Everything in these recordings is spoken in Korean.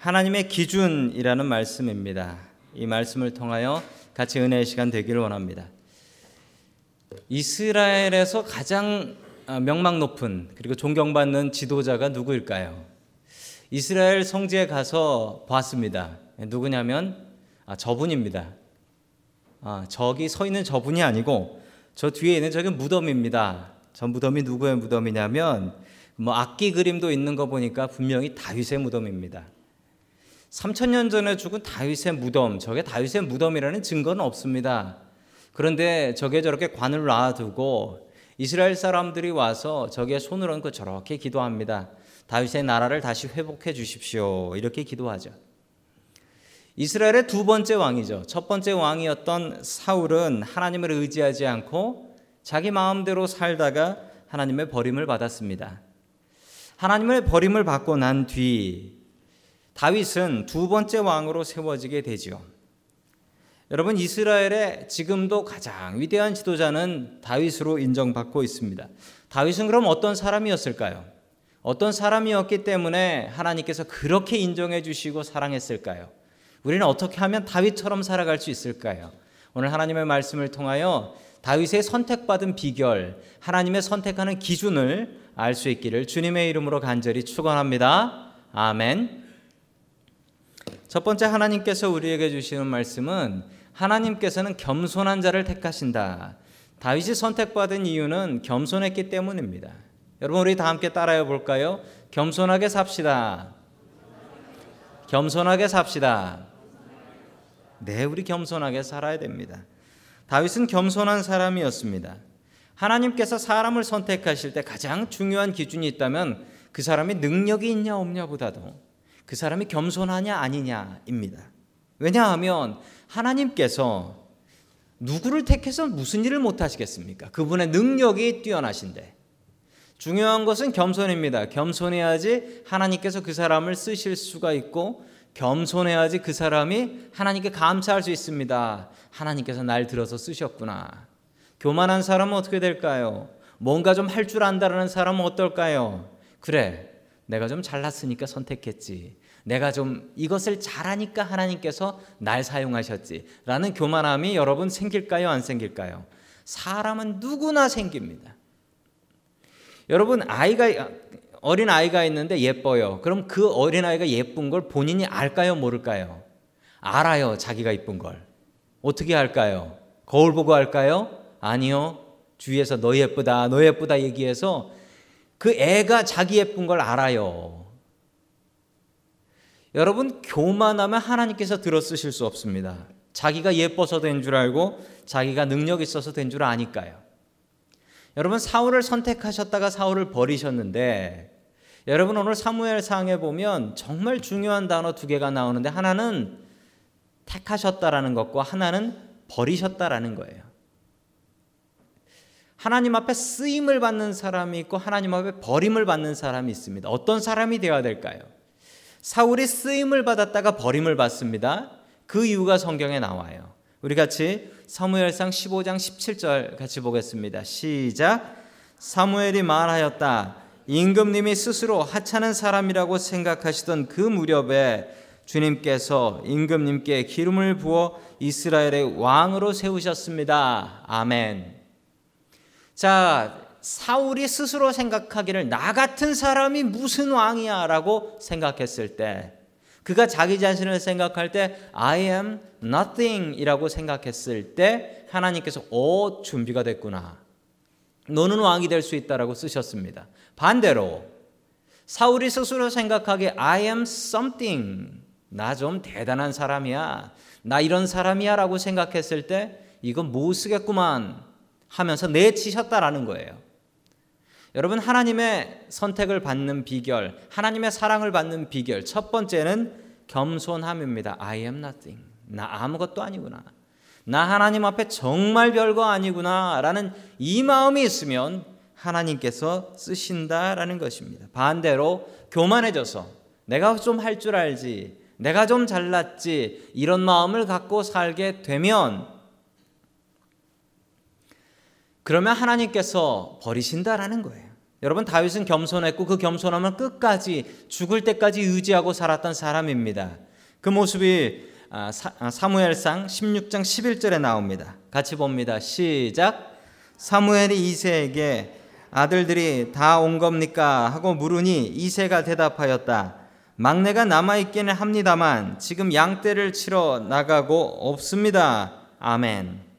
하나님의 기준이라는 말씀입니다. 이 말씀을 통하여 같이 은혜의 시간 되기를 원합니다. 이스라엘에서 가장 아, 명망 높은 그리고 존경받는 지도자가 누구일까요? 이스라엘 성지에 가서 봤습니다. 누구냐면 아, 저분입니다. 아, 저기 서 있는 저분이 아니고 저 뒤에 있는 저기 무덤입니다. 저 무덤이 누구의 무덤이냐면 뭐 악기 그림도 있는 거 보니까 분명히 다윗의 무덤입니다. 3천년 전에 죽은 다윗의 무덤, 저게 다윗의 무덤이라는 증거는 없습니다. 그런데 저게 저렇게 관을 놔두고 이스라엘 사람들이 와서 저게 손을 얹고 저렇게 기도합니다. 다윗의 나라를 다시 회복해 주십시오. 이렇게 기도하죠. 이스라엘의 두 번째 왕이죠. 첫 번째 왕이었던 사울은 하나님을 의지하지 않고 자기 마음대로 살다가 하나님의 버림을 받았습니다. 하나님의 버림을 받고 난 뒤 다윗은 두 번째 왕으로 세워지게 되죠. 여러분 이스라엘의 지금도 가장 위대한 지도자는 다윗으로 인정받고 있습니다. 다윗은 그럼 어떤 사람이었을까요? 어떤 사람이었기 때문에 하나님께서 그렇게 인정해 주시고 사랑했을까요? 우리는 어떻게 하면 다윗처럼 살아갈 수 있을까요? 오늘 하나님의 말씀을 통하여 다윗의 선택받은 비결, 하나님의 선택하는 기준을 알 수 있기를 주님의 이름으로 간절히 축원합니다. 아멘. 첫 번째 하나님께서 우리에게 주시는 말씀은 하나님께서는 겸손한 자를 택하신다. 다윗이 선택받은 이유는 겸손했기 때문입니다. 여러분 우리 다 함께 따라해 볼까요? 겸손하게 삽시다. 겸손하게 삽시다. 네, 우리 겸손하게 살아야 됩니다. 다윗은 겸손한 사람이었습니다. 하나님께서 사람을 선택하실 때 가장 중요한 기준이 있다면 그 사람이 능력이 있냐 없냐보다도 그 사람이 겸손하냐 아니냐입니다. 왜냐하면 하나님께서 누구를 택해서 무슨 일을 못 하시겠습니까? 그분의 능력이 뛰어나신데. 중요한 것은 겸손입니다. 겸손해야지 하나님께서 그 사람을 쓰실 수가 있고 겸손해야지 그 사람이 하나님께 감사할 수 있습니다. 하나님께서 날 들어서 쓰셨구나. 교만한 사람은 어떻게 될까요? 뭔가 좀 할 줄 안다라는 사람은 어떨까요? 그래, 내가 좀 잘났으니까 선택했지. 내가 좀 이것을 잘하니까 하나님께서 날 사용하셨지. 라는 교만함이 여러분 생길까요? 안 생길까요? 사람은 누구나 생깁니다. 여러분, 아이가, 어린 아이가 있는데 예뻐요. 그럼 그 어린 아이가 예쁜 걸 본인이 알까요? 모를까요? 알아요. 자기가 예쁜 걸. 어떻게 할까요? 거울 보고 할까요? 아니요. 주위에서 너 예쁘다, 너 예쁘다 얘기해서 그 애가 자기 예쁜 걸 알아요. 여러분 교만하면 하나님께서 들어 쓰실 수 없습니다. 자기가 예뻐서 된 줄 알고 자기가 능력 있어서 된 줄 아니까요. 여러분 사울을 선택하셨다가 사울을 버리셨는데 여러분 오늘 사무엘상에 보면 정말 중요한 단어 두 개가 나오는데 하나는 택하셨다라는 것과 하나는 버리셨다라는 거예요. 하나님 앞에 쓰임을 받는 사람이 있고 하나님 앞에 버림을 받는 사람이 있습니다. 어떤 사람이 되어야 될까요? 사울이 쓰임을 받았다가 버림을 받습니다. 그 이유가 성경에 나와요. 우리 같이 사무엘상 15장 17절 같이 보겠습니다. 시작. 사무엘이 말하였다. 임금님이 스스로 하찮은 사람이라고 생각하시던 그 무렵에 주님께서 임금님께 기름을 부어 이스라엘의 왕으로 세우셨습니다. 아멘. 자, 사울이 스스로 생각하기를 나 같은 사람이 무슨 왕이야라고 생각했을 때 그가 자기 자신을 생각할 때 I am nothing이라고 생각했을 때 하나님께서 오 준비가 됐구나. 너는 왕이 될 수 있다라고 쓰셨습니다. 반대로 사울이 스스로 생각하기에 I am something. 나 좀 대단한 사람이야. 나 이런 사람이야라고 생각했을 때 이건 못 쓰겠구만 하면서 내치셨다라는 거예요. 여러분 하나님의 선택을 받는 비결, 하나님의 사랑을 받는 비결 첫 번째는 겸손함입니다. I am nothing. 나 아무것도 아니구나. 나 하나님 앞에 정말 별거 아니구나라는 이 마음이 있으면 하나님께서 쓰신다라는 것입니다. 반대로 교만해져서 내가 좀 할 줄 알지, 내가 좀 잘났지 이런 마음을 갖고 살게 되면 그러면 하나님께서 버리신다라는 거예요. 여러분 다윗은 겸손했고 그 겸손함을 끝까지 죽을 때까지 의지하고 살았던 사람입니다. 그 모습이 아, 아, 사무엘상 16장 11절에 나옵니다. 같이 봅니다. 시작. 사무엘이 이세에게 아들들이 다 온 겁니까? 하고 물으니 이세가 대답하였다. 막내가 남아 있기는 합니다만 지금 양떼를 치러 나가고 없습니다. 아멘.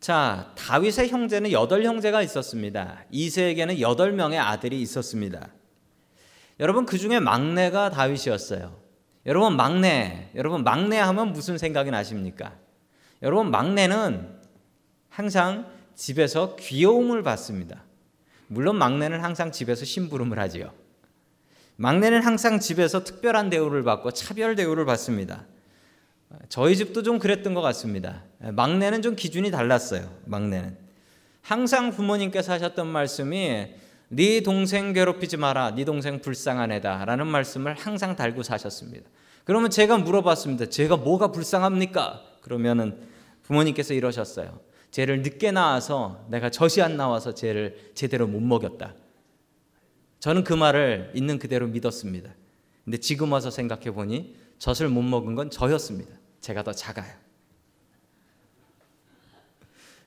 자, 다윗의 형제는 여덟 형제가 있었습니다. 이세에게는 여덟 명의 아들이 있었습니다. 여러분 그 중에 막내가 다윗이었어요. 여러분 막내, 여러분 막내 하면 무슨 생각이 나십니까? 여러분 막내는 항상 집에서 귀여움을 받습니다. 물론 막내는 항상 집에서 심부름을 하지요. 막내는 항상 집에서 특별한 대우를 받고 차별 대우를 받습니다. 저희 집도 좀 그랬던 것 같습니다. 막내는 좀 기준이 달랐어요. 막내는 항상 부모님께서 하셨던 말씀이 네 동생 괴롭히지 마라. 네 동생 불쌍한 애다라는 말씀을 항상 달고 사셨습니다. 그러면 제가 물어봤습니다. 제가 뭐가 불쌍합니까? 그러면은 부모님께서 이러셨어요. 쟤를 늦게 나와서 내가 젖이 안 나와서 쟤를 제대로 못 먹였다. 저는 그 말을 있는 그대로 믿었습니다. 근데 지금 와서 생각해 보니 젖을 못 먹은 건 저였습니다. 제가 더 작아요.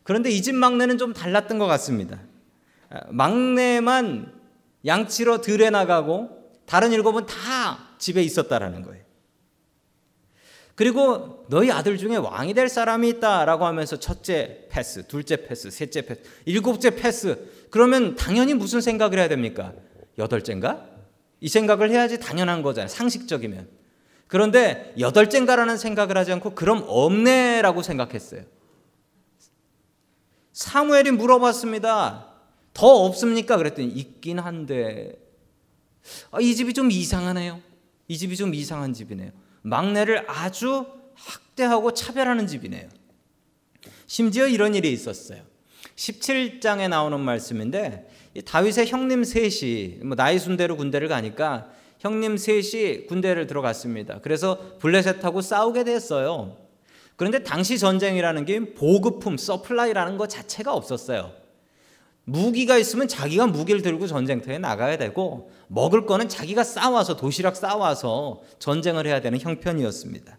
그런데 이 집 막내는 좀 달랐던 것 같습니다. 아, 막내만 양치러 들에 나가고 다른 일곱은 다 집에 있었다라는 거예요. 그리고 너희 아들 중에 왕이 될 사람이 있다라고 하면서 첫째 패스, 둘째 패스, 셋째 패스, 일곱째 패스. 그러면 당연히 무슨 생각을 해야 됩니까? 여덟째인가? 이 생각을 해야지 당연한 거잖아요. 상식적이면. 그런데 여덟째인가라는 생각을 하지 않고 그럼 없네라고 생각했어요. 사무엘이 물어봤습니다. 더 없습니까? 그랬더니 있긴 한데 아, 이 집이 좀 이상하네요. 이 집이 좀 이상한 집이네요. 막내를 아주 학대하고 차별하는 집이네요. 심지어 이런 일이 있었어요. 17장에 나오는 말씀인데 다윗의 형님 셋이 뭐 나이 순대로 군대를 가니까 형님 셋이 군대를 들어갔습니다. 그래서 블레셋하고 싸우게 됐어요. 그런데 당시 전쟁이라는 게 보급품, supply라는 것 자체가 없었어요. 무기가 있으면 자기가 무기를 들고 전쟁터에 나가야 되고 먹을 거는 자기가 싸와서 도시락 싸와서 전쟁을 해야 되는 형편이었습니다.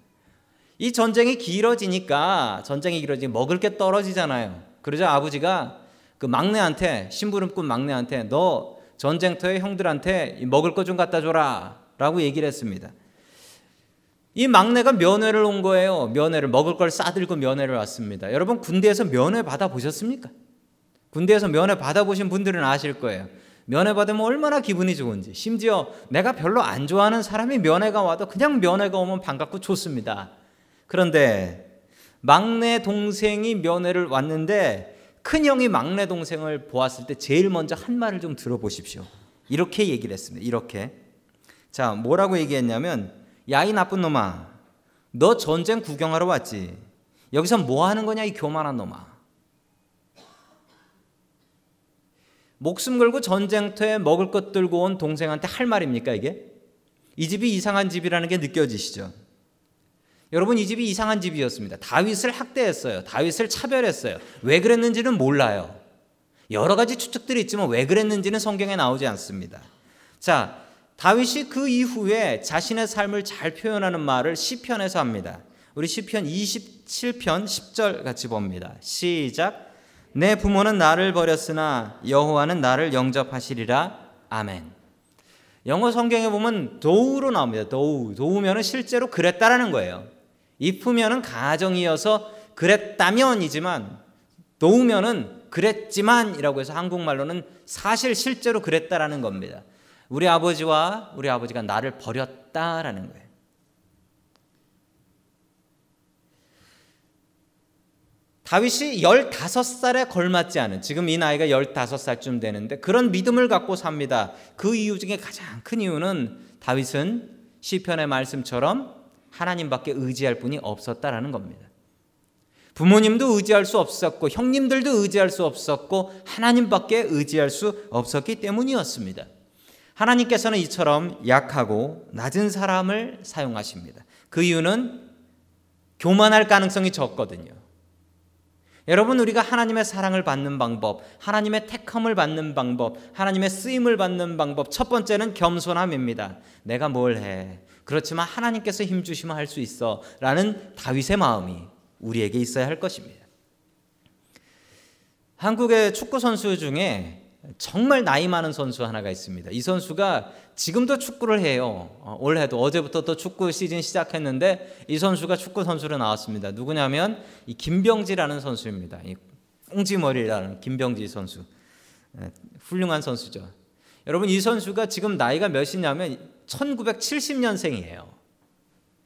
이 전쟁이 길어지니까 전쟁이 길어지니 먹을 게 떨어지잖아요. 그러자 아버지가 그 막내한테 심부름꾼 막내한테 너 전쟁터에 형들한테 먹을 거 좀 갖다 줘라라고 얘기를 했습니다. 이 막내가 면회를 온 거예요. 면회를 먹을 걸 싸들고 면회를 왔습니다. 여러분 군대에서 면회 받아 보셨습니까? 군대에서 면회 받아 보신 분들은 아실 거예요. 면회 받으면 얼마나 기분이 좋은지. 심지어 내가 별로 안 좋아하는 사람이 면회가 와도 그냥 면회가 오면 반갑고 좋습니다. 그런데 막내 동생이 면회를 왔는데 큰 형이 막내 동생을 보았을 때 제일 먼저 한 말을 좀 들어보십시오. 이렇게 얘기를 했습니다. 이렇게. 자, 뭐라고 얘기했냐면, 야, 이 나쁜 놈아. 너 전쟁 구경하러 왔지. 여기서 뭐 하는 거냐, 이 교만한 놈아. 목숨 걸고 전쟁터에 먹을 것 들고 온 동생한테 할 말입니까, 이게? 이 집이 이상한 집이라는 게 느껴지시죠? 여러분, 이 집이 이상한 집이었습니다. 다윗을 학대했어요. 다윗을 차별했어요. 왜 그랬는지는 몰라요. 여러 가지 추측들이 있지만 왜 그랬는지는 성경에 나오지 않습니다. 자, 다윗이 그 이후에 자신의 삶을 잘 표현하는 말을 시편에서 합니다. 우리 시편 27편 10절 같이 봅니다. 시작. 내 부모는 나를 버렸으나 여호와는 나를 영접하시리라. 아멘. 영어 성경에 보면 도우로 나옵니다. 도우. 도우면은 실제로 그랬다라는 거예요. if면은 가정이어서 그랬다면이지만 도우면은 그랬지만이라고 해서 한국말로는 사실 실제로 그랬다라는 겁니다. 우리 아버지와 우리 아버지가 나를 버렸다라는 거예요. 다윗이 15살에 걸맞지 않은 지금 이 나이가 15살쯤 되는데 그런 믿음을 갖고 삽니다. 그 이유 중에 가장 큰 이유는 다윗은 시편의 말씀처럼 하나님밖에 의지할 분이 없었다라는 겁니다. 부모님도 의지할 수 없었고 형님들도 의지할 수 없었고 하나님밖에 의지할 수 없었기 때문이었습니다. 하나님께서는 이처럼 약하고 낮은 사람을 사용하십니다. 그 이유는 교만할 가능성이 적거든요. 여러분 우리가 하나님의 사랑을 받는 방법, 하나님의 택함을 받는 방법, 하나님의 쓰임을 받는 방법 첫 번째는 겸손함입니다. 내가 뭘 해? 그렇지만 하나님께서 힘 주시면 할 수 있어 라는 다윗의 마음이 우리에게 있어야 할 것입니다. 한국의 축구 선수 중에 정말 나이 많은 선수 하나가 있습니다. 이 선수가 지금도 축구를 해요. 어, 올해도 어제부터 또 축구 시즌 시작했는데 이 선수가 축구 선수로 나왔습니다. 누구냐면 이 김병지라는 선수입니다. 이 꽁지머리라는 김병지 선수. 네, 훌륭한 선수죠. 여러분 이 선수가 지금 나이가 몇이냐면 1970년생이에요.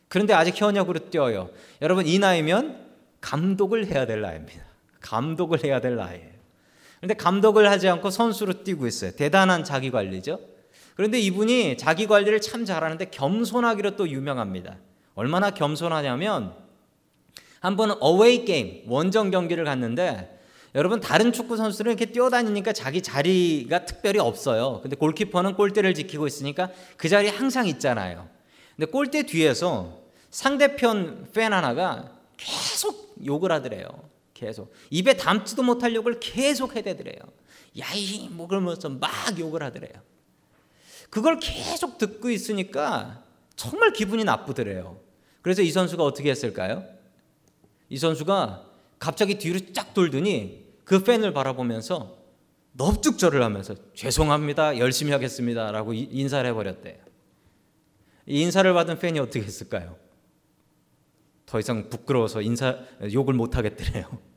그런데 아직 현역으로 뛰어요. 여러분 이 나이면 감독을 해야 될 나이입니다. 감독을 해야 될 나이예요. 그런데 감독을 하지 않고 선수로 뛰고 있어요. 대단한 자기 관리죠. 그런데 이분이 자기 관리를 참 잘하는데 겸손하기로 또 유명합니다. 얼마나 겸손하냐면 한 번은 어웨이 게임 원정 경기를 갔는데 여러분 다른 축구 선수들은 이렇게 뛰어다니니까 자기 자리가 특별히 없어요. 근데 골키퍼는 골대를 지키고 있으니까 그 자리에 항상 있잖아요. 근데 골대 뒤에서 상대편 팬 하나가 계속 욕을 하더래요. 계속 입에 담지도 못할 욕을 계속 해대더래요. 야이 뭐 그러면서 막 욕을 하더래요. 그걸 계속 듣고 있으니까 정말 기분이 나쁘더래요. 그래서 이 선수가 어떻게 했을까요? 이 선수가 갑자기 뒤로 쫙 돌더니 그 팬을 바라보면서 넙죽절을 하면서 죄송합니다. 열심히 하겠습니다. 라고 인사를 해 버렸대요. 인사를 받은 팬이 어떻게 했을까요? 더 이상 부끄러워서 인사 욕을 못 하겠더래요.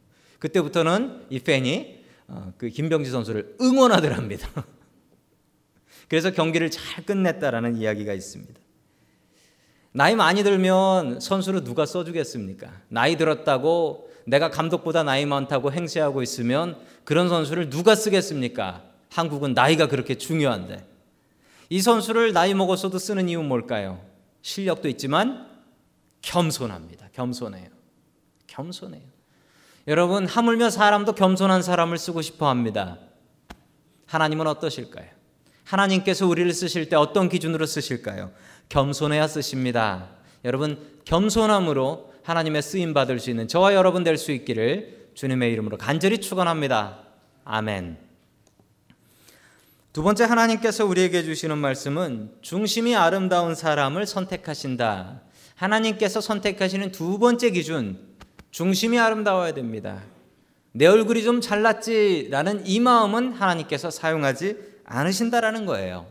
그때부터는 이 팬이 어, 그 김병지 선수를 응원하더랍니다. 그래서 경기를 잘 끝냈다라는 이야기가 있습니다. 나이 많이 들면 선수를 누가 써주겠습니까? 나이 들었다고 내가 감독보다 나이 많다고 행세하고 있으면 그런 선수를 누가 쓰겠습니까? 한국은 나이가 그렇게 중요한데. 이 선수를 나이 먹었어도 쓰는 이유는 뭘까요? 실력도 있지만 겸손합니다. 겸손해요. 겸손해요. 여러분, 하물며 사람도 겸손한 사람을 쓰고 싶어 합니다. 하나님은 어떠실까요? 하나님께서 우리를 쓰실 때 어떤 기준으로 쓰실까요? 겸손해야 쓰십니다. 여러분, 겸손함으로 하나님의 쓰임 받을 수 있는 저와 여러분 될 수 있기를 주님의 이름으로 간절히 축원합니다. 아멘. 두 번째 하나님께서 우리에게 주시는 말씀은 중심이 아름다운 사람을 선택하신다. 하나님께서 선택하시는 두 번째 기준, 중심이 아름다워야 됩니다. 내 얼굴이 좀 잘났지라는 이 마음은 하나님께서 사용하지 않으신다라는 거예요.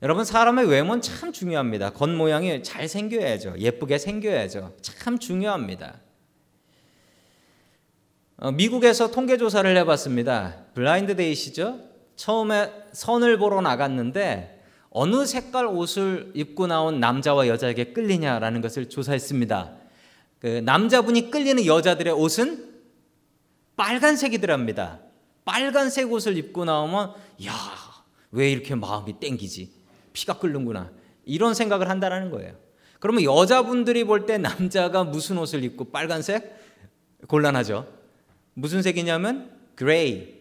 여러분 사람의 외모는 참 중요합니다. 겉모양이 잘 생겨야죠. 예쁘게 생겨야죠. 참 중요합니다. 어, 미국에서 통계 조사를 해봤습니다. 블라인드 데이시죠. 처음에 선을 보러 나갔는데 어느 색깔 옷을 입고 나온 남자와 여자에게 끌리냐라는 것을 조사했습니다. 그 남자분이 끌리는 여자들의 옷은 빨간색이더랍니다. 빨간색 옷을 입고 나오면 야, 왜 이렇게 마음이 땡기지? 피가 끓는구나. 이런 생각을 한다는 거예요. 그러면 여자분들이 볼 때 남자가 무슨 옷을 입고 빨간색? 곤란하죠. 무슨 색이냐면 gray.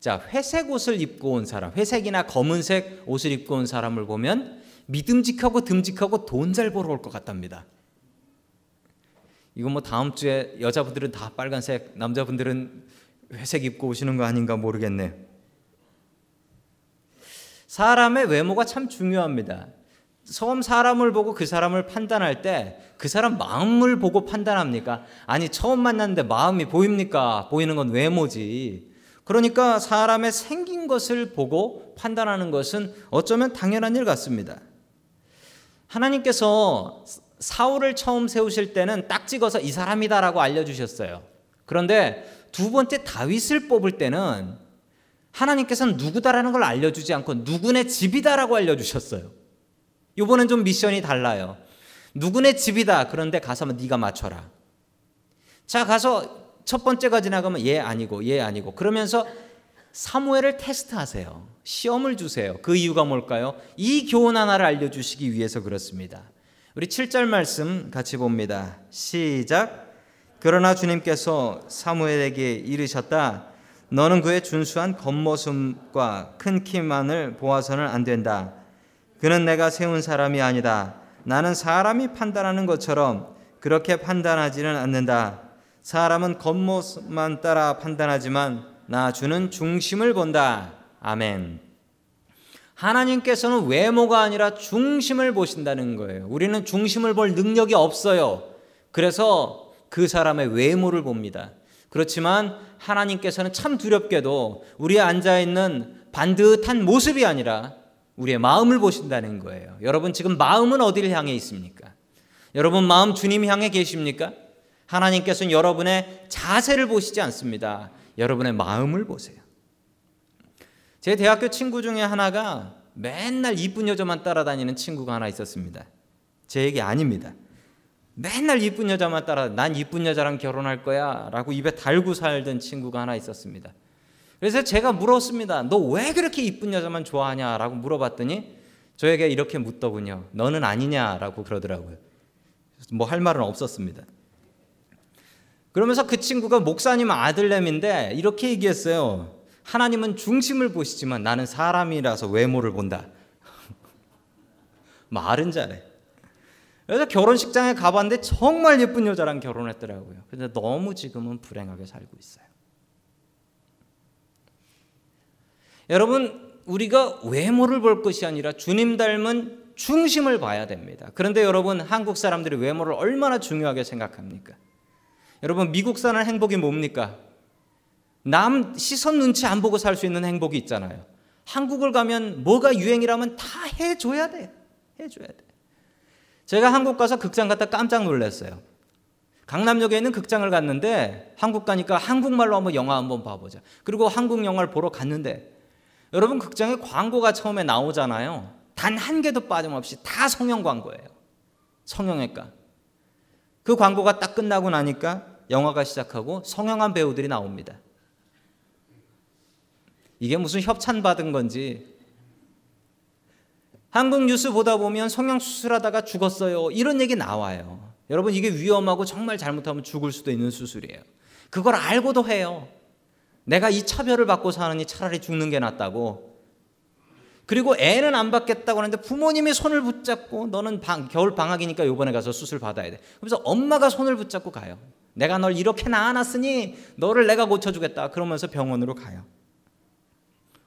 자, 회색 옷을 입고 온 사람, 회색이나 검은색 옷을 입고 온 사람을 보면 믿음직하고 듬직하고 돈 잘 벌어 올 것 같답니다. 이거 뭐 다음 주에 여자분들은 다 빨간색, 남자분들은 회색 입고 오시는 거 아닌가 모르겠네. 사람의 외모가 참 중요합니다. 처음 사람을 보고 그 사람을 판단할 때 그 사람 마음을 보고 판단합니까? 아니 처음 만났는데 마음이 보입니까? 보이는 건 외모지. 그러니까 사람의 생긴 것을 보고 판단하는 것은 어쩌면 당연한 일 같습니다. 하나님께서 사울을 처음 세우실 때는 딱 찍어서 이 사람이다라고 알려주셨어요. 그런데 두 번째 다윗을 뽑을 때는 하나님께서는 누구다라는 걸 알려주지 않고 누구네 집이다라고 알려주셨어요. 이번엔 좀 미션이 달라요. 누구네 집이다. 그런데 가서 네가 맞춰라. 자 가서 첫 번째가 지나가면 얘 아니고 얘 아니고 그러면서 사무엘을 테스트하세요. 시험을 주세요. 그 이유가 뭘까요? 이 교훈 하나를 알려주시기 위해서 그렇습니다. 우리 7절 말씀 같이 봅니다. 시작. 그러나 주님께서 사무엘에게 이르셨다. 너는 그의 준수한 겉모습과 큰 키만을 보아서는 안 된다. 그는 내가 세운 사람이 아니다. 나는 사람이 판단하는 것처럼 그렇게 판단하지는 않는다. 사람은 겉모습만 따라 판단하지만 나 주는 중심을 본다. 아멘. 하나님께서는 외모가 아니라 중심을 보신다는 거예요. 우리는 중심을 볼 능력이 없어요. 그래서 그 사람의 외모를 봅니다. 그렇지만 하나님께서는 참 두렵게도 우리에 앉아 있는 반듯한 모습이 아니라 우리의 마음을 보신다는 거예요. 여러분 지금 마음은 어디를 향해 있습니까? 여러분 마음 주님 향해 계십니까? 하나님께서는 여러분의 자세를 보시지 않습니다. 여러분의 마음을 보세요. 제 대학교 친구 중에 하나가 맨날 이쁜 여자만 따라다니는 친구가 하나 있었습니다. 제 얘기 아닙니다. 맨날 이쁜 여자만 따라 난 이쁜 여자랑 결혼할 거야라고 입에 달고 살던 친구가 하나 있었습니다. 그래서 제가 물었습니다. 너 왜 그렇게 이쁜 여자만 좋아하냐라고 물어봤더니 저에게 이렇게 묻더군요. 너는 아니냐라고 그러더라고요. 뭐 할 말은 없었습니다. 그러면서 그 친구가 목사님 아들내미인데 이렇게 얘기했어요. 하나님은 중심을 보시지만 나는 사람이라서 외모를 본다. 말은 잘해. 그래서 결혼식장에 가봤는데 정말 예쁜 여자랑 결혼했더라고요. 근데 너무 지금은 불행하게 살고 있어요. 여러분, 우리가 외모를 볼 것이 아니라 주님 닮은 중심을 봐야 됩니다. 그런데 여러분, 한국 사람들이 외모를 얼마나 중요하게 생각합니까? 여러분, 미국 사는 행복이 뭡니까? 남 시선 눈치 안 보고 살 수 있는 행복이 있잖아요. 한국을 가면 뭐가 유행이라면 다 해줘야 돼. 해줘야 돼. 제가 한국 가서 극장 갔다 깜짝 놀랐어요. 강남역에 있는 극장을 갔는데 한국 가니까 한국말로 한번 영화 한번 봐보자. 그리고 한국 영화를 보러 갔는데 여러분 극장에 광고가 처음에 나오잖아요. 단 한 개도 빠짐없이 다 성형 광고예요. 성형외과. 그 광고가 딱 끝나고 나니까 영화가 시작하고 성형한 배우들이 나옵니다. 이게 무슨 협찬 받은 건지 한국 뉴스 보다 보면 성형 수술하다가 죽었어요. 이런 얘기 나와요. 여러분 이게 위험하고 정말 잘못하면 죽을 수도 있는 수술이에요. 그걸 알고도 해요. 내가 이 차별을 받고 사느니 차라리 죽는 게 낫다고. 그리고 애는 안 받겠다고 하는데 부모님이 손을 붙잡고 너는 방, 겨울 방학이니까 요번에 가서 수술 받아야 돼. 그래서 엄마가 손을 붙잡고 가요. 내가 널 이렇게 낳아놨으니 너를 내가 고쳐주겠다. 그러면서 병원으로 가요.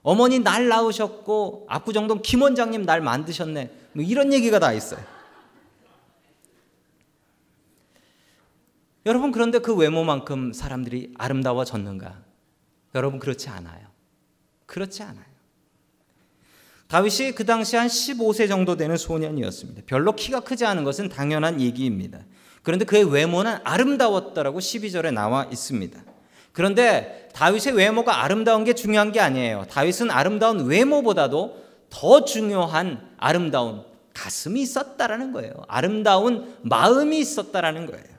어머니 날 낳으셨고 압구정동 김 원장님 날 만드셨네. 뭐 이런 얘기가 다 있어요. 여러분 그런데 그 외모만큼 사람들이 아름다워졌는가? 여러분 그렇지 않아요. 그렇지 않아요. 다윗이 그 당시 한 15세 정도 되는 소년이었습니다. 별로 키가 크지 않은 것은 당연한 얘기입니다. 그런데 그의 외모는 아름다웠다라고 12절에 나와 있습니다. 그런데 다윗의 외모가 아름다운 게 중요한 게 아니에요. 다윗은 아름다운 외모보다도 더 중요한 아름다운 가슴이 있었다라는 거예요. 아름다운 마음이 있었다라는 거예요.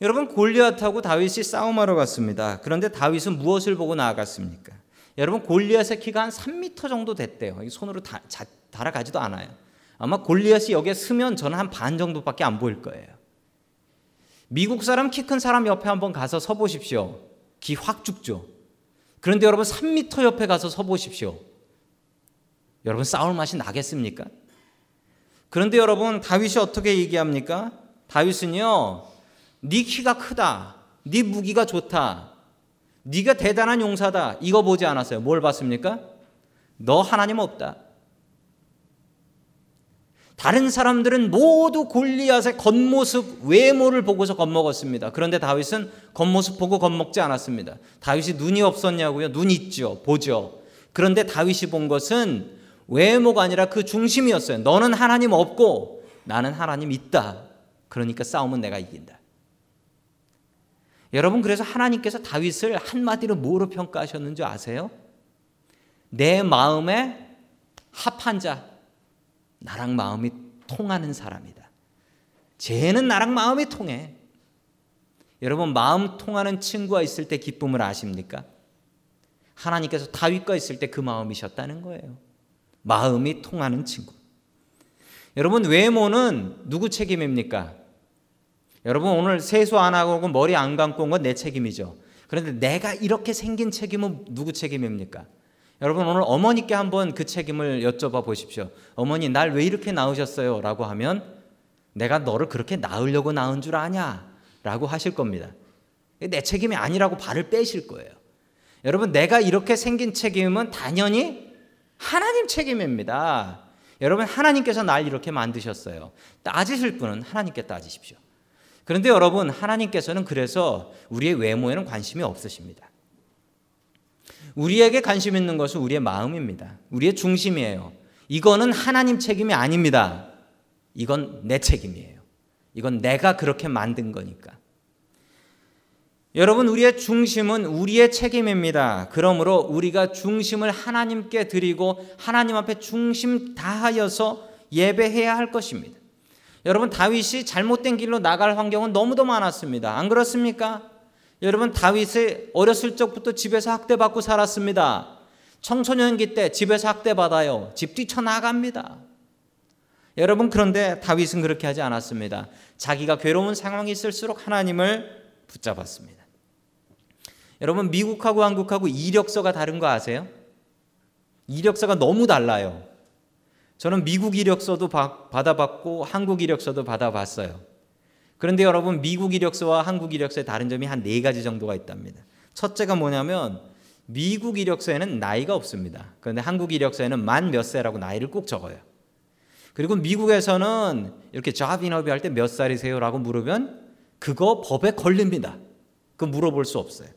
여러분 골리앗하고 다윗이 싸움하러 갔습니다. 그런데 다윗은 무엇을 보고 나아갔습니까? 여러분 골리앗의 키가 한 3m 정도 됐대요. 손으로 다, 자, 달아가지도 않아요. 아마 골리앗이 여기에 서면 저는 한 반 정도밖에 안 보일 거예요. 미국 사람 키 큰 사람 옆에 한번 가서 서 보십시오. 기 확 죽죠. 그런데 여러분 3m 옆에 가서 서 보십시오. 여러분 싸울 맛이 나겠습니까? 그런데 여러분 다윗이 어떻게 얘기합니까? 다윗은요. 네 키가 크다. 네 무기가 좋다. 네가 대단한 용사다. 이거 보지 않았어요. 뭘 봤습니까? 너 하나님 없다. 다른 사람들은 모두 골리앗의 겉모습, 외모를 보고서 겁먹었습니다. 그런데 다윗은 겉모습 보고 겁먹지 않았습니다. 다윗이 눈이 없었냐고요? 눈 있죠. 보죠. 그런데 다윗이 본 것은 외모가 아니라 그 중심이었어요. 너는 하나님 없고 나는 하나님 있다. 그러니까 싸움은 내가 이긴다. 여러분 그래서 하나님께서 다윗을 한마디로 뭐로 평가하셨는지 아세요? 내 마음에 합한 자, 나랑 마음이 통하는 사람이다. 쟤는 나랑 마음이 통해. 여러분 마음 통하는 친구가 있을 때 기쁨을 아십니까? 하나님께서 다윗과 있을 때 그 마음이셨다는 거예요. 마음이 통하는 친구. 여러분 외모는 누구 책임입니까? 여러분 오늘 세수 안 하고 머리 안 감고 온 건 내 책임이죠. 그런데 내가 이렇게 생긴 책임은 누구 책임입니까? 여러분 오늘 어머니께 한번 그 책임을 여쭤봐 보십시오. 어머니 날 왜 이렇게 낳으셨어요? 라고 하면 내가 너를 그렇게 낳으려고 낳은 줄 아냐? 라고 하실 겁니다. 내 책임이 아니라고 발을 빼실 거예요. 여러분, 내가 이렇게 생긴 책임은 당연히 하나님 책임입니다. 여러분, 하나님께서 날 이렇게 만드셨어요. 따지실 분은 하나님께 따지십시오. 그런데 여러분, 하나님께서는 그래서 우리의 외모에는 관심이 없으십니다. 우리에게 관심 있는 것은 우리의 마음입니다. 우리의 중심이에요. 이거는 하나님 책임이 아닙니다. 이건 내 책임이에요. 이건 내가 그렇게 만든 거니까. 여러분, 우리의 중심은 우리의 책임입니다. 그러므로 우리가 중심을 하나님께 드리고 하나님 앞에 중심 다하여서 예배해야 할 것입니다. 여러분, 다윗이 잘못된 길로 나갈 환경은 너무도 많았습니다. 안 그렇습니까? 여러분, 다윗이 어렸을 적부터 집에서 학대받고 살았습니다. 청소년기 때 집에서 학대받아요. 집 뛰쳐나갑니다. 여러분, 그런데 다윗은 그렇게 하지 않았습니다. 자기가 괴로운 상황이 있을수록 하나님을 붙잡았습니다. 여러분 미국하고 한국하고 이력서가 다른 거 아세요? 이력서가 너무 달라요. 저는 미국 이력서도 받아봤고 한국 이력서도 받아봤어요. 그런데 여러분 미국 이력서와 한국 이력서의 다른 점이 한 네 가지 정도가 있답니다. 첫째가 뭐냐면 미국 이력서에는 나이가 없습니다. 그런데 한국 이력서에는 만 몇 세라고 나이를 꼭 적어요. 그리고 미국에서는 이렇게 잡 인터뷰 할 때 몇 살이세요라고 물으면 그거 법에 걸립니다. 그 물어볼 수 없어요.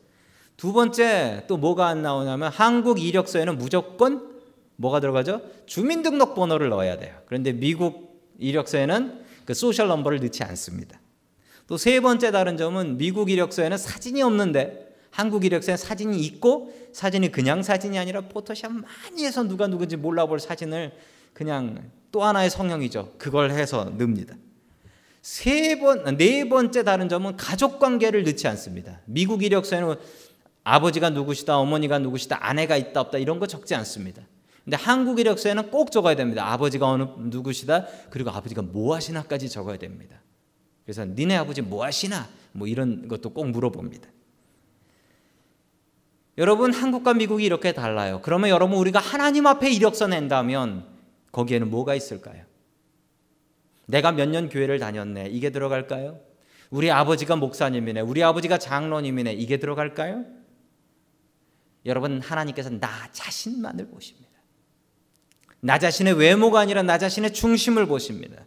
두 번째 또 뭐가 안 나오냐면 한국 이력서에는 무조건 뭐가 들어가죠? 주민등록번호를 넣어야 돼요. 그런데 미국 이력서에는 그 소셜 넘버를 넣지 않습니다. 또 세 번째 다른 점은 미국 이력서에는 사진이 없는데 한국 이력서에 사진이 있고 사진이 그냥 사진이 아니라 포토샵 많이 해서 누가 누군지 몰라볼 사진을 그냥 또 하나의 성형이죠. 그걸 해서 넣습니다. 세 번, 네 번째 다른 점은 가족 관계를 넣지 않습니다. 미국 이력서에는 아버지가 누구시다, 어머니가 누구시다, 아내가 있다 없다 이런 거 적지 않습니다. 근데 한국 이력서에는 꼭 적어야 됩니다. 아버지가 어느 누구시다, 그리고 아버지가 뭐 하시나까지 적어야 됩니다. 그래서 니네 아버지 뭐 하시나, 뭐 이런 것도 꼭 물어봅니다. 여러분 한국과 미국이 이렇게 달라요. 그러면 여러분 우리가 하나님 앞에 이력서 낸다면 거기에는 뭐가 있을까요? 내가 몇 년 교회를 다녔네. 이게 들어갈까요? 우리 아버지가 목사님이네. 우리 아버지가 장로님이네. 이게 들어갈까요? 여러분 하나님께서 나 자신만을 보십니다. 나 자신의 외모가 아니라 나 자신의 중심을 보십니다.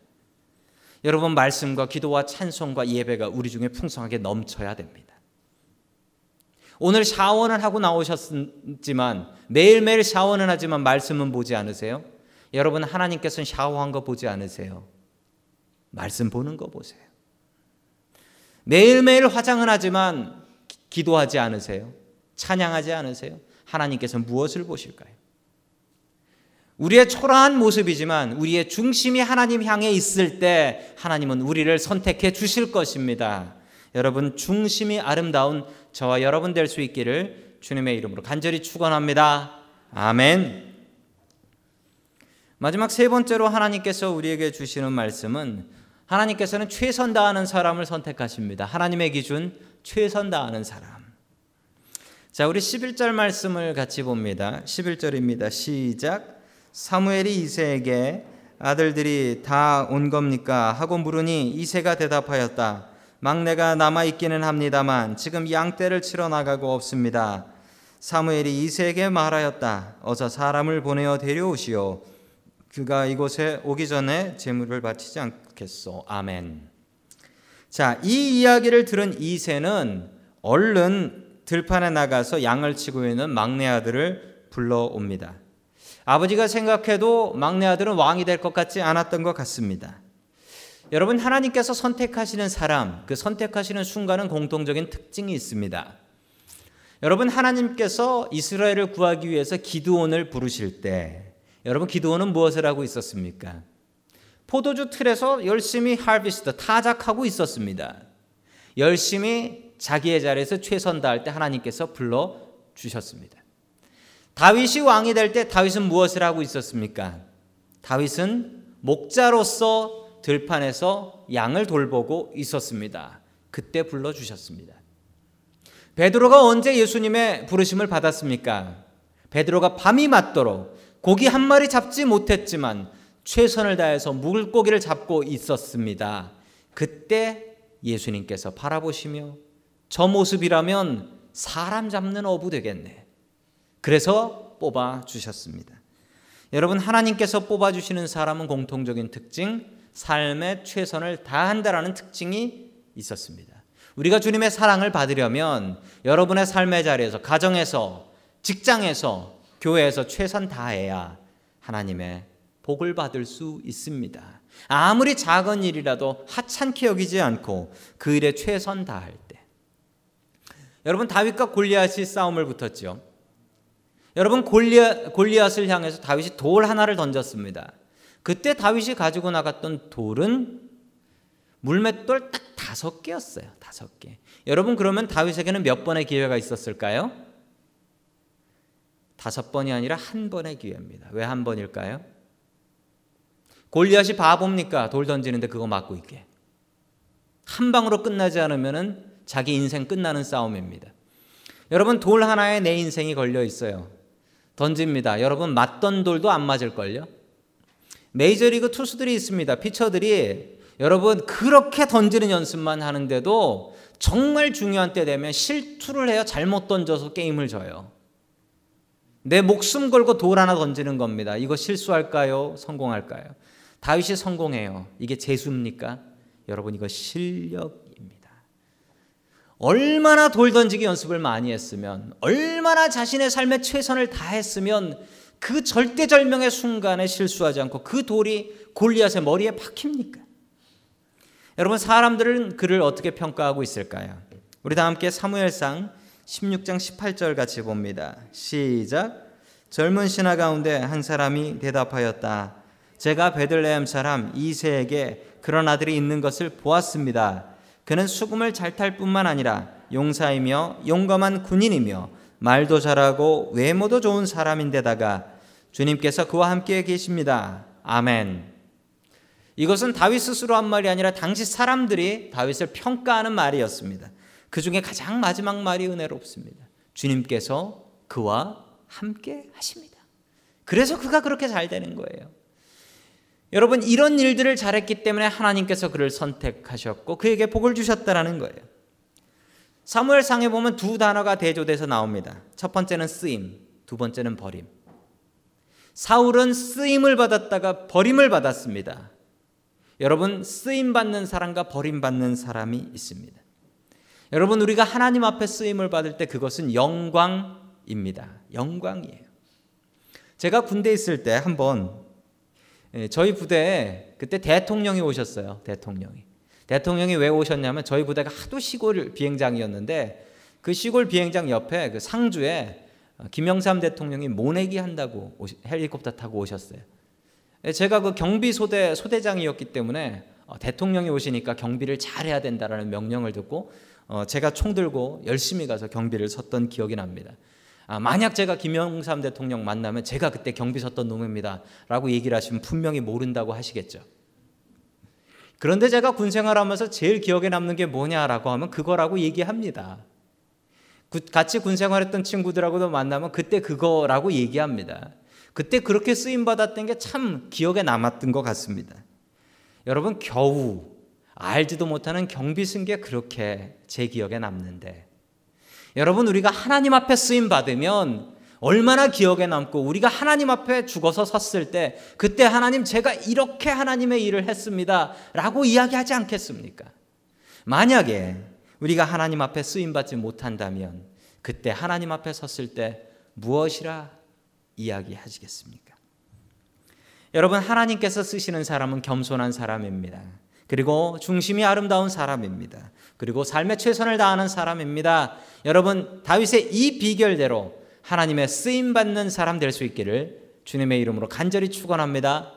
여러분 말씀과 기도와 찬송과 예배가 우리 중에 풍성하게 넘쳐야 됩니다. 오늘 샤워는 하고 나오셨지만 매일매일 샤워는 하지만 말씀은 보지 않으세요? 여러분 하나님께서는 샤워한 거 보지 않으세요? 말씀 보는 거 보세요. 매일매일 화장은 하지만 기도하지 않으세요? 찬양하지 않으세요? 하나님께서 무엇을 보실까요? 우리의 초라한 모습이지만 우리의 중심이 하나님 향해 있을 때 하나님은 우리를 선택해 주실 것입니다. 여러분 중심이 아름다운 저와 여러분 될 수 있기를 주님의 이름으로 간절히 축원합니다. 아멘. 마지막 세 번째로 하나님께서 우리에게 주시는 말씀은 하나님께서는 최선 다하는 사람을 선택하십니다. 하나님의 기준 최선 다하는 사람. 자, 우리 11절 말씀을 같이 봅니다. 11절입니다. 시작. 사무엘이 이세에게 아들들이 다 온 겁니까? 하고 물으니 이세가 대답하였다. 막내가 남아 있기는 합니다만 지금 양떼를 치러 나가고 없습니다. 사무엘이 이세에게 말하였다. 어서 사람을 보내어 데려오시오. 그가 이곳에 오기 전에 제물을 바치지 않겠소. 아멘. 자, 이 이야기를 들은 이세는 얼른 들판에 나가서 양을 치고 있는 막내 아들을 불러옵니다. 아버지가 생각해도 막내 아들은 왕이 될 것 같지 않았던 것 같습니다. 여러분 하나님께서 선택하시는 사람, 그 선택하시는 순간은 공통적인 특징이 있습니다. 여러분 하나님께서 이스라엘을 구하기 위해서 기드온을 부르실 때 여러분 기드온은 무엇을 하고 있었습니까? 포도주 틀에서 열심히 하비스트 타작하고 있었습니다. 열심히 자기의 자리에서 최선 다할 때 하나님께서 불러 주셨습니다. 다윗이 왕이 될 때 다윗은 무엇을 하고 있었습니까? 다윗은 목자로서 들판에서 양을 돌보고 있었습니다. 그때 불러 주셨습니다. 베드로가 언제 예수님의 부르심을 받았습니까? 베드로가 밤이 맞도록 고기 한 마리 잡지 못했지만 최선을 다해서 물고기를 잡고 있었습니다. 그때 예수님께서 바라보시며 저 모습이라면 사람 잡는 어부 되겠네. 그래서 뽑아 주셨습니다. 여러분 하나님께서 뽑아 주시는 사람은 공통적인 특징, 삶의 최선을 다한다라는 특징이 있었습니다. 우리가 주님의 사랑을 받으려면 여러분의 삶의 자리에서 가정에서 직장에서 교회에서 최선 다해야 하나님의 복을 받을 수 있습니다. 아무리 작은 일이라도 하찮게 여기지 않고 그 일에 최선 다할 때. 여러분 다윗과 골리앗이 싸움을 붙었죠. 여러분 골리앗, 골리앗을 향해서 다윗이 돌 하나를 던졌습니다. 그때 다윗이 가지고 나갔던 돌은 물맷돌 딱 다섯 개였어요. 다섯 개. 여러분 그러면 다윗에게는 몇 번의 기회가 있었을까요? 다섯 번이 아니라 한 번의 기회입니다. 왜 한 번일까요? 골리앗이 바보입니까? 돌 던지는데 그거 맞고 있게. 한 방으로 끝나지 않으면 자기 인생 끝나는 싸움입니다. 여러분 돌 하나에 내 인생이 걸려 있어요. 던집니다. 여러분 맞던 돌도 안 맞을걸요? 메이저리그 투수들이 있습니다. 피처들이 여러분 그렇게 던지는 연습만 하는데도 정말 중요한 때 되면 실투를 해요. 잘못 던져서 게임을 져요. 내 목숨 걸고 돌 하나 던지는 겁니다. 이거 실수할까요? 성공할까요? 다윗이 성공해요. 이게 재수입니까? 여러분 이거 실력입니다. 얼마나 돌 던지기 연습을 많이 했으면 얼마나 자신의 삶에 최선을 다했으면 그 절대절명의 순간에 실수하지 않고 그 돌이 골리앗의 머리에 박힙니까? 여러분 사람들은 그를 어떻게 평가하고 있을까요? 우리 다 함께 사무엘상 16장 18절 같이 봅니다. 시작. 젊은 신하 가운데 한 사람이 대답하였다. 제가 베들레헴 사람 이세에게 그런 아들이 있는 것을 보았습니다. 그는 수금을 잘 탈 뿐만 아니라 용사이며 용감한 군인이며 말도 잘하고 외모도 좋은 사람인데다가 주님께서 그와 함께 계십니다. 아멘. 이것은 다윗 스스로 한 말이 아니라 당시 사람들이 다윗을 평가하는 말이었습니다. 그 중에 가장 마지막 말이 은혜롭습니다. 주님께서 그와 함께 하십니다. 그래서 그가 그렇게 잘 되는 거예요. 여러분 이런 일들을 잘했기 때문에 하나님께서 그를 선택하셨고 그에게 복을 주셨다라는 거예요. 사무엘상에 보면 두 단어가 대조돼서 나옵니다. 첫 번째는 쓰임, 두 번째는 버림. 사울은 쓰임을 받았다가 버림을 받았습니다. 여러분 쓰임 받는 사람과 버림 받는 사람이 있습니다. 여러분 우리가 하나님 앞에 쓰임을 받을 때 그것은 영광입니다. 영광이에요. 제가 군대 있을 때 한번 예, 저희 부대에 그때 대통령이 오셨어요. 대통령이. 대통령이 왜 오셨냐면 저희 부대가 하도 시골 비행장이었는데 그 시골 비행장 옆에 그 상주에 김영삼 대통령이 모내기 한다고 헬리콥터 타고 오셨어요. 예, 제가 그 경비 소대 소대장이었기 때문에 어, 대통령이 오시니까 경비를 잘해야 된다라는 명령을 듣고 어, 제가 총 들고 열심히 가서 경비를 섰던 기억이 납니다. 아, 만약 제가 김영삼 대통령 만나면 제가 그때 경비 섰던 놈입니다. 라고 얘기를 하시면 분명히 모른다고 하시겠죠. 그런데 제가 군 생활하면서 제일 기억에 남는 게 뭐냐라고 하면 그거라고 얘기합니다. 같이 군 생활했던 친구들하고도 만나면 그때 그거라고 얘기합니다. 그때 그렇게 쓰임 받았던 게 참 기억에 남았던 것 같습니다. 여러분 겨우 알지도 못하는 경비 쓴게 그렇게 제 기억에 남는데 여러분 우리가 하나님 앞에 쓰임 받으면 얼마나 기억에 남고 우리가 하나님 앞에 죽어서 섰을 때 그때 하나님 제가 이렇게 하나님의 일을 했습니다. 라고 이야기하지 않겠습니까? 만약에 우리가 하나님 앞에 쓰임 받지 못한다면 그때 하나님 앞에 섰을 때 무엇이라 이야기하시겠습니까? 여러분 하나님께서 쓰시는 사람은 겸손한 사람입니다. 그리고 중심이 아름다운 사람입니다. 그리고 삶의 최선을 다하는 사람입니다. 여러분, 다윗의 이 비결대로 하나님의 쓰임 받는 사람 될 수 있기를 주님의 이름으로 간절히 축원합니다.